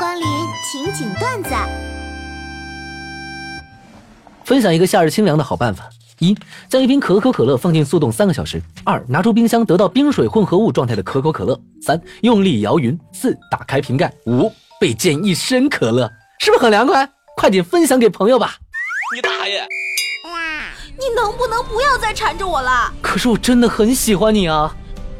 光临情景段子，分享一个夏日清凉的好办法：一、将一瓶可口可乐放进速冻三个小时；二、拿出冰箱得到冰水混合物状态的可口可乐；三、用力摇匀；四、打开瓶盖；五、被溅一身可乐，是不是很凉快？快点分享给朋友吧！你大爷！你能不能不要再缠着我了？可是我真的很喜欢你啊！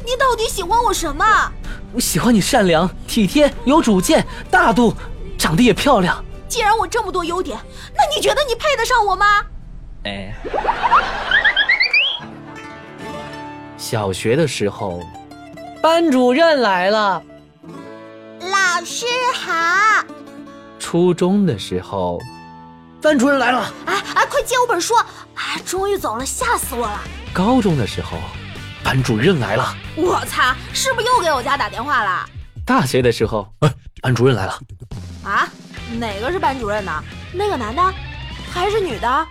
你到底喜欢我什么？我喜欢你善良、体贴、有主见、大度，长得也漂亮。既然我这么多优点，那你觉得你配得上我吗？哎，小学的时候，班主任来了。老师好。初中的时候，班主任来了。哎哎，快借我本书！哎，终于走了，吓死我了。高中的时候。班主任来了！我擦，是不是又给我家打电话了？大学的时候，哎，班主任来了！啊，哪个是班主任呢？那个男的，还是女的？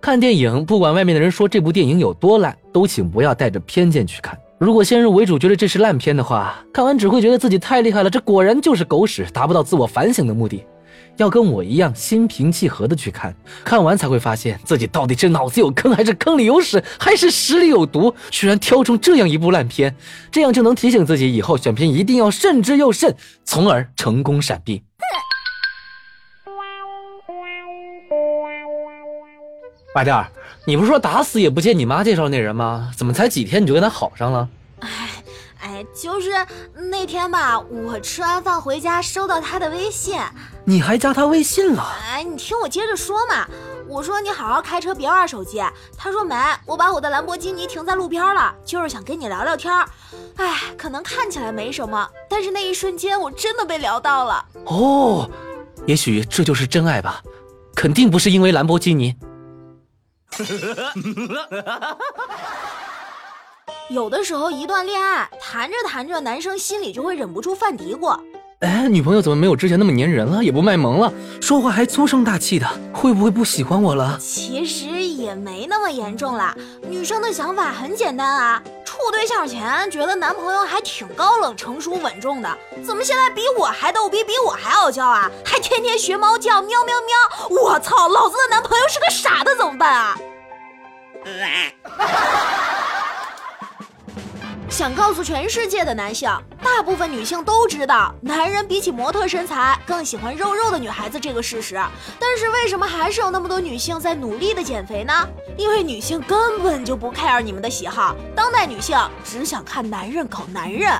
看电影，不管外面的人说这部电影有多烂，都请不要带着偏见去看。如果先入为主觉得这是烂片的话，看完只会觉得自己太厉害了，这果然就是狗屎，达不到自我反省的目的。要跟我一样心平气和的去看，看完才会发现自己到底是脑子有坑，还是坑里有屎，还是屎里有毒，居然挑中这样一部烂片，这样就能提醒自己以后选片一定要慎之又慎，从而成功闪避。白店儿，你不是说打死也不见你妈介绍那人吗？怎么才几天你就跟他好上了？哎哎就是那天吧，我吃完饭回家收到他的微信，你还加他微信了？哎，你听我接着说嘛。我说你好好开车，别玩手机。他说没，我把我的兰博基尼停在路边了，就是想跟你聊聊天。哎，可能看起来没什么，但是那一瞬间我真的被聊到了。哦，也许这就是真爱吧，肯定不是因为兰博基尼。有的时候，一段恋爱谈着谈着，男生心里就会忍不住犯嘀咕：哎，女朋友怎么没有之前那么粘人了，也不卖萌了，说话还粗声大气的，会不会不喜欢我了？其实也没那么严重啦，女生的想法很简单啊，处对象前觉得男朋友还挺高冷、成熟、稳重的，怎么现在比我还逗逼，比我还傲娇啊？还天天学猫叫，喵喵喵！我操，老子的男朋友是个傻的，怎么办啊？想告诉全世界的男性，大部分女性都知道，男人比起模特身材更喜欢肉肉的女孩子这个事实。但是为什么还是有那么多女性在努力的减肥呢？因为女性根本就不 care 你们的喜好，当代女性只想看男人搞男人。